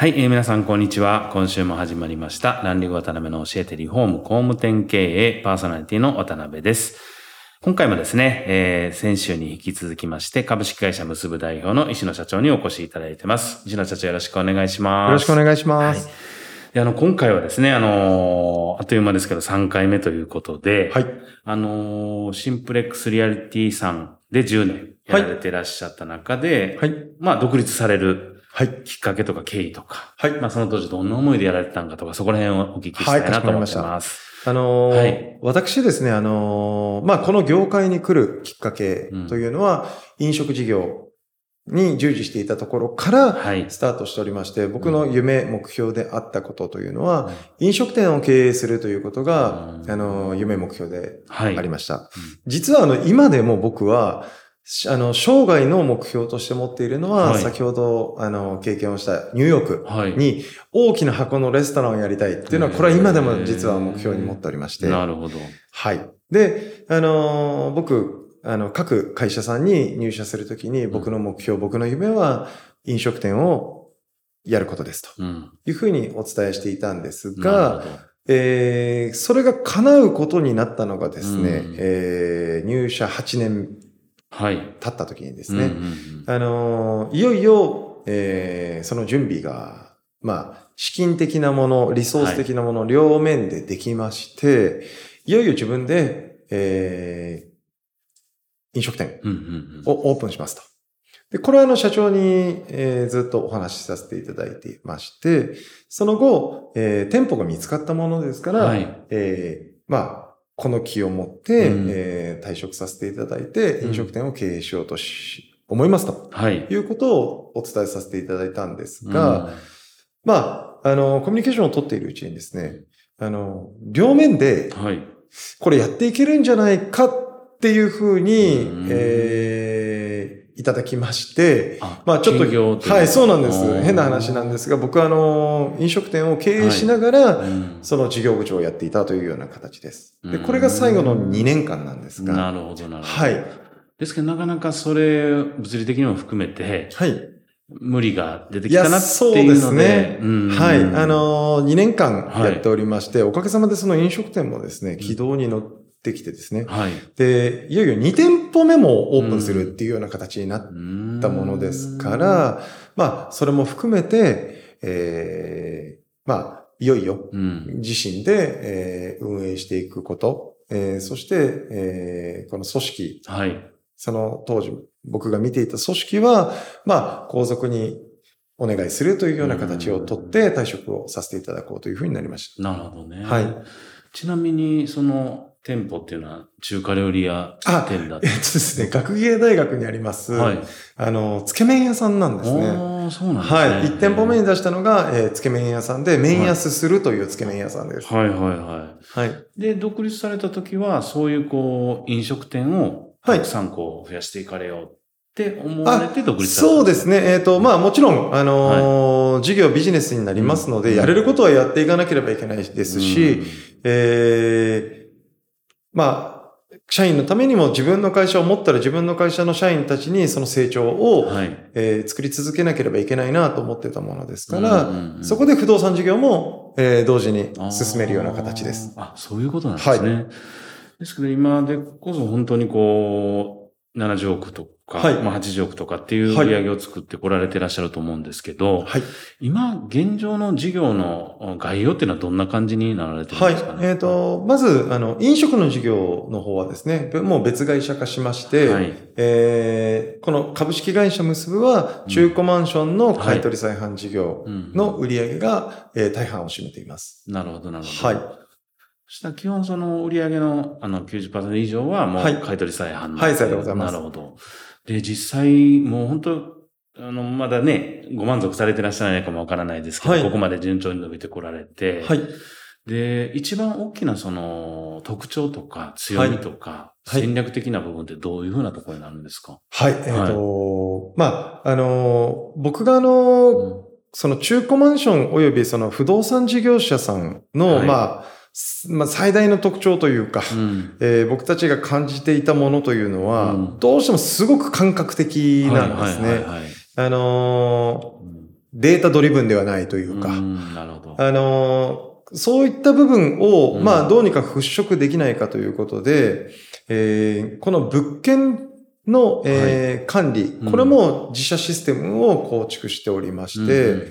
はい、えー皆さんこんにちは。今週も始まりました。ランリング渡辺の教えてリフォーム工務店経営パーソナリティの渡辺です。今回もですね、えー先週に引き続きまして、株式会社結ぶ代表の石野社長にお越しいただいてます。石野社長よろしくお願いします。よろしくお願いします。であの、今回はですね、あのーあっという間ですけど3回目ということで、はい。あのーシンプレックスリアリティさんで10年やられてらっしゃった中で、はい。まあ、独立されるはい。きっかけとか経緯とか、はい。まあ、その当時どんな思いでやられてたんかとか、そこら辺をお聞きしたいなと思ってます。あのーはい私ですね、あのーまあ、この業界に来るきっかけというのは、飲食事業に従事していたところから、はい。スタートしておりまして、僕の夢、目標であったことというのは、飲食店を経営するということが、うんあのー夢、目標ではい。ありました。実はあの、今でも僕は、しあの、生涯の目標として持っているのは、はい先ほど、あの、経験をしたニューヨークはい。に大きな箱のレストランをやりたいっていうのは、これは今でも実は目標に持っておりまして。なるほど。はい。で、あのー僕、あの、各会社さんに入社するときに、僕の目標、僕の夢は、飲食店をやることですとうん。いうふうにお伝えしていたんですなが、えーそれが叶うことになったのがですね、うんえー入社8年はい。経った時にですうんね、うんあのーいよいよ、えーその準備が、まあ、資金的なもの、リソース的なもの、両面でできまして、いよいよ自分で、えー飲食店。をオープンしますと。で、これはあの社長に、えーずっとお話しさせていただいていまして、その後、えー店舗が見つかったものですから、はいえーまあ、この気を持って、うん。えー退職させていただいて、うん。飲食店を経営しようとし、思いますと。はい。いうことをお伝えさせていただいたんですが、まあ、あの、コミュニケーションを取っているうちにですね、あの、両面で。これやっていけるんじゃないかっていうふうにうん、えーいただきまして、あまあちょっと、というはい、そうなんです。変な話なんですが、僕はあの、飲食店を経営しながら、うんその事業部長をやっていたというような形です。で、うんこれが最後の2年間なんですなが、るほど、なるほど。はい。ですけど、なかなかそれ、物理的にも含めて、はい。無理が出てきたなってそういうですのでね。。うんはい。あ、のー、2年間はいやっておりまして、おかげさまでその飲食店もですね、軌道に乗ってきてですね。はい。で、いよいよ2店舗目もオープンするっていうような形になっったものですから、まあ、それも含めて、えーまあ、いよいようん。自身で、えー運営していくこと、えーそして、えーこの組織、はい。その当時僕が見ていた組織は、まあ、皇族にお願いするというような形をとって退職をさせていただこうというふうになりましなるほどね。はい。ちなみに、その店舗っていうのは中華料理屋あ店だった。えっとですね、学芸大学にあります、はい。あの、つけ麺屋さんなんですね。ああ、そうなんですね。はい。1店舗目に出したのが、えーつけ麺屋さんで、麺安するというつけ麺屋さんです。はいはいははい。い。で、独立された時は、そういうこう、飲食店をはいたくさんこう、増やしていかれようって思われて独立そうですね。えっ、と、まあもちろん、あのー事業ビジネスになりますので、うんやれることはやっていかなければいけないですし、えーまあ、社員のためにも自分の会社を持ったら自分の会社の社員たちにその成長を、はい。えー作り続けなければいけないなと思ってたものですから、うんうんうんそこで不動産事業も、えー同時に進めるような形です。あそういうことなんですね。ですけど今でこそ本当にこう、70億とか、はいまあ80億とかっていう売り上げを作ってこられてらっしゃると思うんですけど、はい。今、現状の事業の概要っていうのはどんな感じになられてるんはいですか。ね？えっ、と、まず、あの、飲食の事業の方はですね、もう別会社化しまして、はい。えーこの株式会社結ぶは、中古マンションの買取再販事業うんの売り上げが、えー大半を占めています。なるほど、なるほど。はい。そしたら基本その売り上げのあの90%以上はもうはい買い取り再販はいさようでございますなるほど。で、実際もう本当あの、まだね、ご満足されてらっしゃらないかもわからないですけど、はい。ここまで順調に伸びてこられて、はい。で、一番大きなその特徴とか強みとか、はい。戦略的な部分ってどういうふうなところになるんですか、はい。えっ、と、まあ、あのー僕があのーうん。その中古マンション及びその不動産事業者さんの、はい。まあ、すまあ、最大の特徴というか、うん。えー僕たちが感じていたものというのは、うん。どうしてもすごく感覚的なんですね。はいはいはいはい。あのーうん。データドリブンではないというか、うん。なるほど。あのーそういった部分を、うん。まあ、どうにか払拭できないかということで、えーこの物件の、えー管理、うんこれも自社システムを構築しておりまして、うんうんうん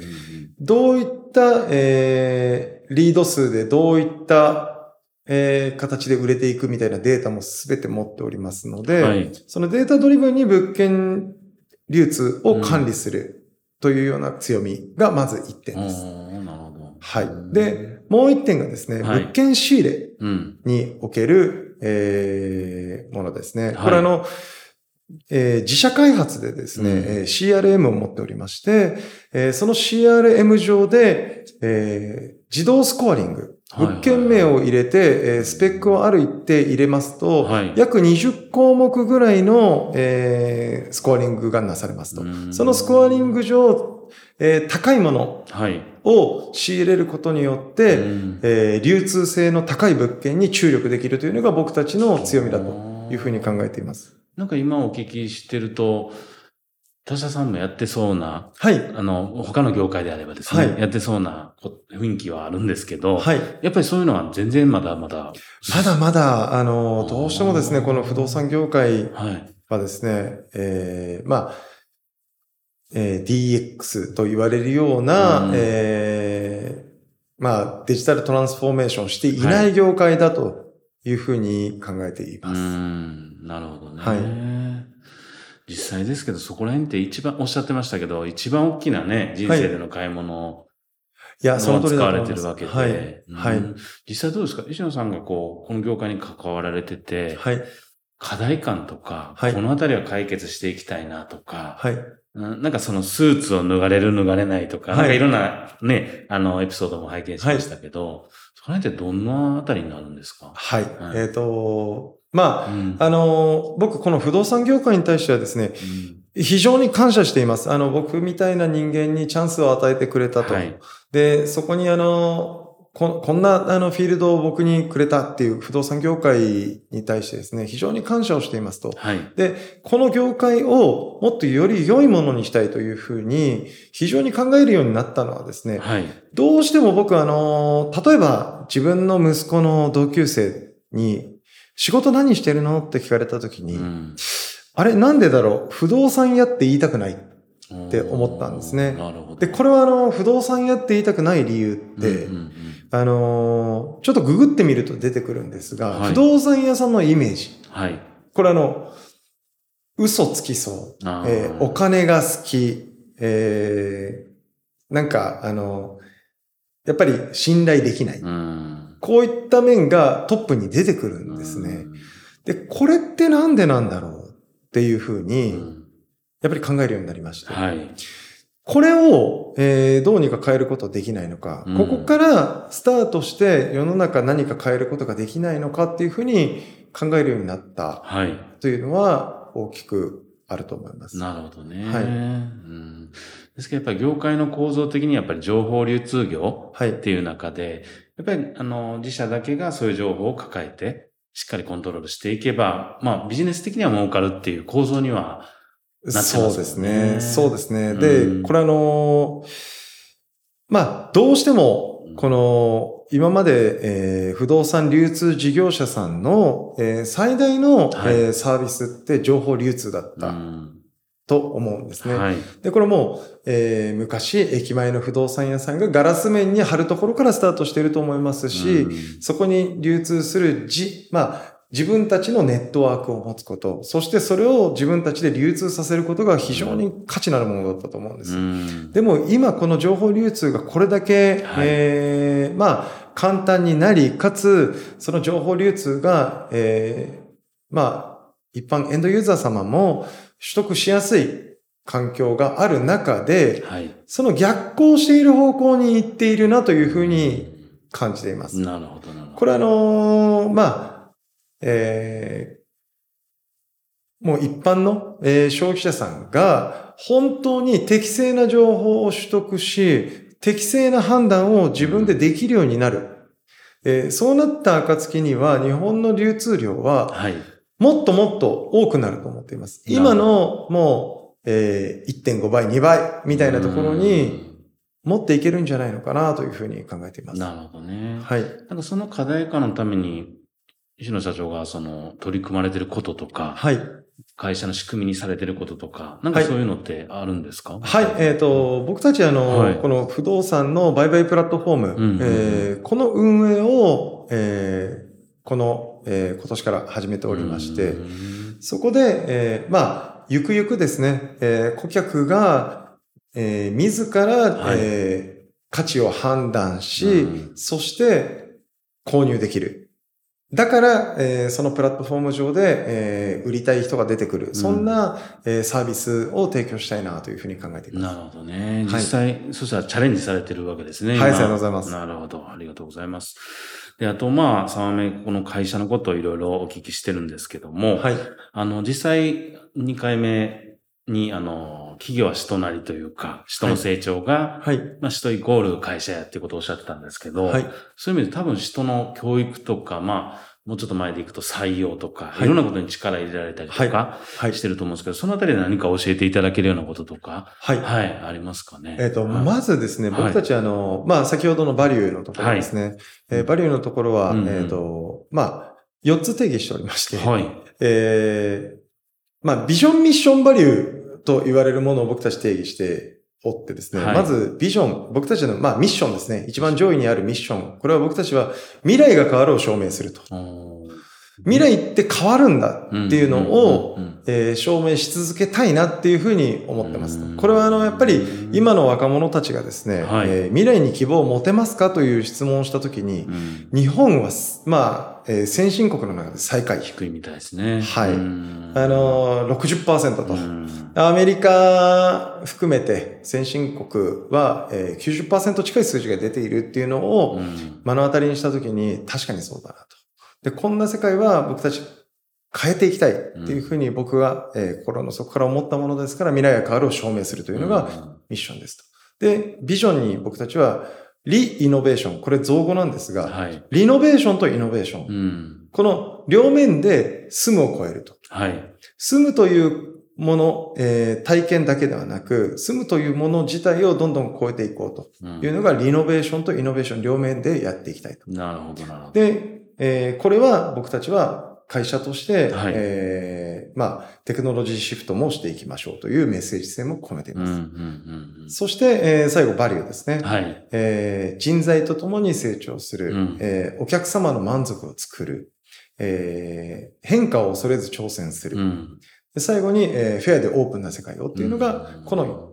どういった、えーリード数でどういった、えー形で売れていくみたいなデータもすべて持っておりますので、はい。そのデータドリブンに物件流通を管理するというような強みがまず1点おです。ーなるほど。はいうんで、もう1点がですね、はい物件仕入れうん。における、えーものですね。いこれあの、えー自社開発でですね、うんえー CRM を持っておりまして、えーその CRM 上で、えー自動スコアリング、はいはい物件名を入れて、えースペックをある一定入れますと、はい約20項目ぐらいの、えースコアリングがなされますと。うんそのスコアリング上、えー高いものはい。を仕入れることによって、うんえー流通性の高い物件に注力できるというのが僕たちの強みだというふうに考えています。なんか今お聞きしてると、他社さんもやってそうな、はい。あの、他の業界であればですね、はいやってそうなこ雰囲気はあるんですけど、はい。やっぱりそういうのは全然まだまだ。まだまだ、あの、どうしてもですね、この不動産業界はい。はですね、えーまあ、えー DX と言われるような、うんえーまあ、デジタルトランスフォーメーションをしていなはい業界だというふうに考えています。うーん、なるほどね。はい実際ですけど、そこら辺って一番、おっしゃってましたけど、一番大きなね、人生での買い物いや、その通りだと思います。れてるわけで、はい。うんはい。実際どうですか？石野さんがこう、この業界に関わられてて、はい。課題感とか、はいこのあたりは解決していきたいなとか、はい。うんなんかそのスーツを脱がれる脱がれないとか、はいなんかいろんなね、あのエピソードも拝見しましたけど、その辺ってどんなあたりになるんですか？はい。はいえっ、と、まあ、うんあの、僕、この不動産業界に対してはですね、非常に感謝しています。あの、僕みたいな人間にチャンスを与えてくれたと。はいで、そこにあの、ここんなあのフィールドを僕にくれたっていう不動産業界に対してですね、非常に感謝をしていますと。はい。で、この業界をもっとより良いものにしたいというふうに非常に考えるようになったのはですね、はい。どうしても僕あの、例えば自分の息子の同級生に仕事何してるの？って聞かれた時に、うんあれなんでだろう？不動産屋って言いたくない。って思ったんですねなるほど。で、これはあの、不動産屋って言いたくない理由って、うんうんうんあのーちょっとググってみると出てくるんですが、はい不動産屋さんのイメージ。はい。これあの、嘘つきそう。えーお金が好き。えーなんか、あのやっぱり信頼できない。うん。こういった面がトップに出てくるんですね。で、これってなんでなんだろうっていうふううに、ん。やっぱり考えるようになりました。はい。これを、えーどうにか変えることできないのか、うんここからスタートして世の中何か変えることができないのかっていうふうに考えるようになったはい。というのは大きくあると思います。なるほどね。はいうん。ですけどやっぱり業界の構造的にやっぱり情報流通業はいっ。ていう中で、やっぱりあの自社だけがそういう情報を抱えてしっかりコントロールしていけば、まあビジネス的には儲かるっていう構造にはなってますそうですね。そうですね。で、うん。これあの、まあ、どうしても、この、今まで、えー不動産流通事業者さんの、えー最大の、はい。えーサービスって情報流通だっうたんと思うんですね。はい。で、これも、えー昔、駅前の不動産屋さんがガラス面に貼るところからスタートしていると思いますし、うんそこに流通するじ、まあ、自分たちのネットワークを持つこと、そしてそれを自分たちで流通させることが非常に価値のあるものだったと思うんです。うんでも今この情報流通がこれだけ、はいえーまあ、簡単になり、かつ、その情報流通が、えーまあ、一般エンドユーザー様も取得しやすい環境がある中で、はい。その逆行している方向に行っているなというふうに感じています。なるほど、なるほど。これあのーまあ、えーもう一般の、えー消費者さんが本当に適正な情報を取得し、適正な判断を自分でできるようになる。えーそうなった暁には日本の流通量ははい。もっともっと多くなると思っています。今のもう、えー1.5倍、2倍みたいなところに持っていけるんじゃないのかなというふうに考えています。うん。なるほどね。はい。なんかその課題化のために、石野社長がその取り組まれてることとか、はい。会社の仕組みにされてることとか、なんかそういうのってあるんですか？はい、えっ、と、僕たちあの、はいこの不動産の売買プラットフォーム、んうんうんえーこの運営を、えーこの、えー今年から始めておりまして、うんそこで、えーまあ、ゆくゆくですね、えー顧客が、えー自ら、はいえー価値を判断し、うんそして購入できる。だから、えーそのプラットフォーム上で、えー売りたい人が出てくる。そんな、えーサービスを提供したいなというふうに考えています。なるほどね。はい実際、そしたらチャレンジされてるわけですね。今はいありがとうございますなるほど。ありがとうございます。で、あと、まあ、3番目、この会社のことをいろいろお聞きしてるんですけども、はい。あの、実際、2回目に、あの、企業は人なりというか、人の成長が、はい。まあ、人イコール会社やっていうことをおっしゃってたんですけど、はい。そういう意味で多分人の教育とか、まあ、もうちょっと前でいくと採用とか、はいいろんなことに力入れられたりとかはい。してると思うんですけど、そのあたりで何か教えていただけるようなこととか、はい。はい、ありますかね？えっ、と、はいまずですね、はい僕たちあの、まあ、先ほどのバリューのところですね。えーバリューのところは、うんうんえっ、と、まあ、4つ定義しておりまして、はい。えーまあ、ビジョンミッションバリューと言われるものを僕たち定義しておってですね、はいまずビジョン、僕たちの、まあ、ミッションですね。一番上位にあるミッション。これは僕たちは未来が変わるを証明すると。未来って変わるんだっていうのを、えー証明し続けたいなっていうふうに思ってますうん。これはあの、やっぱり今の若者たちがですね、はいえー未来に希望を持てますかという質問をしたときに、うん日本はす、まあ、えー先進国の中で最下位。低いみたいですね。はいうんあのー、60%と。うんアメリカ含めて先進国は、えー90%近い数字が出ているっていうのをうん目の当たりにしたときに確かにそうだなと。で、こんな世界は僕たち変えていきたいっていうふうに僕が、えー心の底から思ったものですから未来が変わるを証明するというのがミッションですと。で、ビジョンに僕たちはリイノベーション、これ造語なんですが、はい。リノベーションとイノベーション。うん。この両面で住むを超えると。はい。住むというもの、えー体験だけではなく、住むというもの自体をどんどん超えていこうとうんいうのが、リノベーションとイノベーション両面でやっていきたいと。なるほど、なるほど。で、えーこれは僕たちは会社として、はいえーまあ、テクノロジーシフトもしていきましょうというメッセージ性も込めていうん、うます。ん、うんそして、えー最後、バリューですね。うん。はい。えー人材とともに成長する、うんえーお客様の満足を作る、えー変化を恐れず挑戦する。うん。で最後に、えーフェアでオープンな世界をっていうのが、うんこの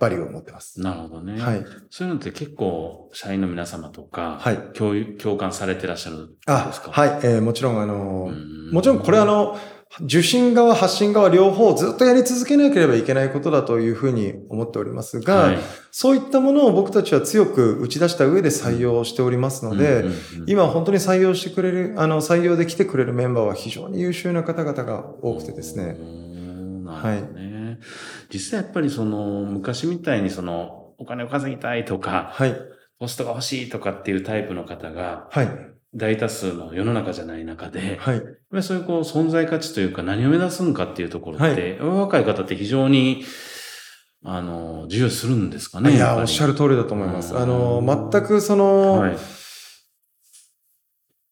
バリューを持ってます。なるほどね。はい。そういうのって結構、社員の皆様とか、はい。共有、共感されてらっしゃるんあです、か？はい。えーもちろん、あのもちろんこれあの、受信側、発信側両方ずっとやり続けなければいけないことだというふうに思っておりますが、はいそういったものを僕たちは強く打ち出した上で採用しておりますので、今本当に採用してくれる、あの、採用で来てくれるメンバーは非常に優秀な方々が多くてですね。うんなるほどね。実際やっぱりその、昔みたいにその、お金を稼ぎたいとか、はい。ポストが欲しいとかっていうタイプの方が、はい。大多数の世の中じゃない中で、はい。そういうこう存在価値というか何を目指すんかっていうところって、若い方って非常に、あの、重要するんですかね。いや、おっしゃるる通りだと思います。うんあの、全くその、はい。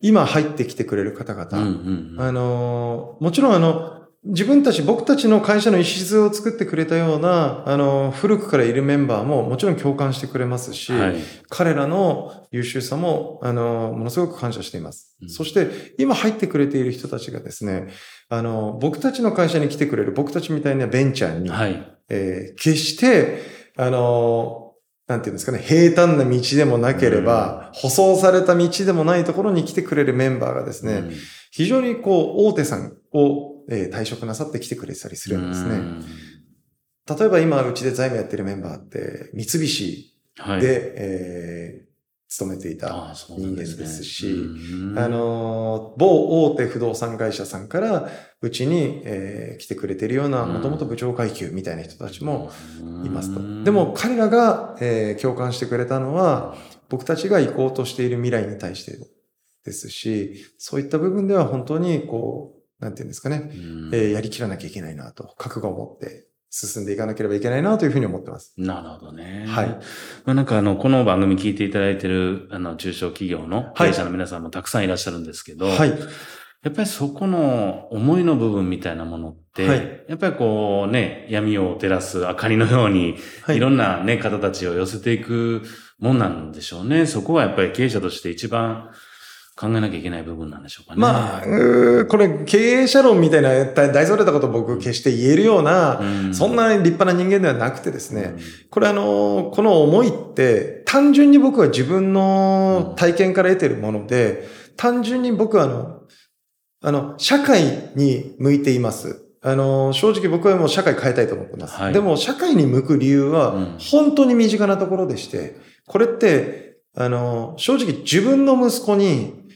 今入ってきてくれる方々、うんうんうんあの、もちろんあの、自分たち、僕たちの会社の礎を作ってくれたような、あの、古くからいるメンバーももちろん共感してくれますし、はい。彼らの優秀さも、あの、ものすごく感謝しています。うんそして、今入ってくれている人たちがですね、あの、僕たちの会社に来てくれる、僕たちみたいなベンチャーに、はい。えー決して、あの、なんていうんですかね、平坦な道でもなければ、舗装された道でもないところに来てくれるメンバーがですね、うん非常にこう、大手さんを、えー退職なさって来てくれてたりするんですね。うん例えば今、うちで財務やってるメンバーって、三菱はい。で、えー勤めていた人間ですし、うんあの、某大手不動産会社さんから、うちに、えー来てくれてるような、うんもともと部長階級みたいな人たちもいますとう。んでも、彼らが、えー共感してくれたのは、僕たちが行こうとしている未来に対してですし、そういった部分では本当に、こう、なんていうんですかね、うんえーやりきらなきゃいけないなと、覚悟を持って進んでいかなければいけないなというふうに思ってます。なるほどね。はい。まあ、なんかあの、この番組聞いていただいてる、あの、中小企業の経営者の皆さんもたくさんいらっしゃるんですけど、はい。やっぱりそこの思いの部分みたいなものって、はいやっぱりこうね、闇を照らす明かりのように、はいいろんなね、方たちを寄せていくもんなんでしょうね。そこはやっぱり経営者として一番考えなきゃいけない部分なんでしょうかね。まあ、これ、経営者論みたいな大大それたことを僕決して言えるような、うん。そんな立派な人間ではなくてですね、うん。これあの、この思いって、単純に僕は自分の体験から得てるもので、単純に僕はあの、あの、社会に向いています。あの、正直僕はもう社会変えたいと思ってます。はい。でも、社会に向く理由うん。は、本当に身近なところでして、これって、あの、正直自分の息子に、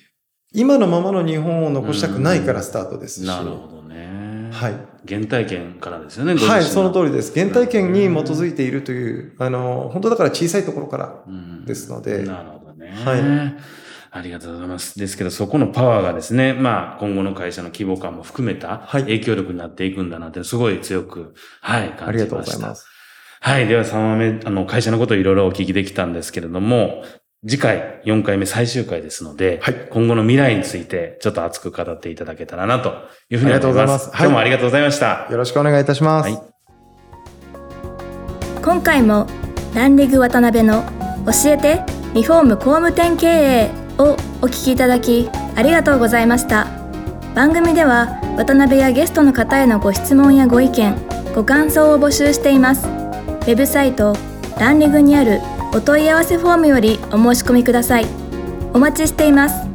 今のままの日本を残したくないからスタートですし。なるほどね。はい。原体験からですよね、はい、その通りりです。原体験に基づいているという、あの、本当だから小さいところからですので、なるほどね。はいありがとうございます。ですけど、そこのパワーがですね、まあ、今後の会社の規模感も含めたはい影響力になっていくんだなって、すごい強く、はい、感じました。ありがとうございます。はい。では3話目、あの、会社のことをいろいろお聞きできたんですけれども、次回4回目最終回ですので、はい今後の未来についてちょっと熱く語っていただけたらなというふうに思います。ありがとうございますはい今日もありがとうございました。よろしくお願いいたします。はい今回もランリグ渡辺の教えてリフォーム工務店経営をお聞きいただきありがとうございました番組では渡辺やゲストの方へのご質問やご意見ご感想を募集していますウェブサイトランリグにあるお問い合わせフォームよりお申し込みください。お待ちしています。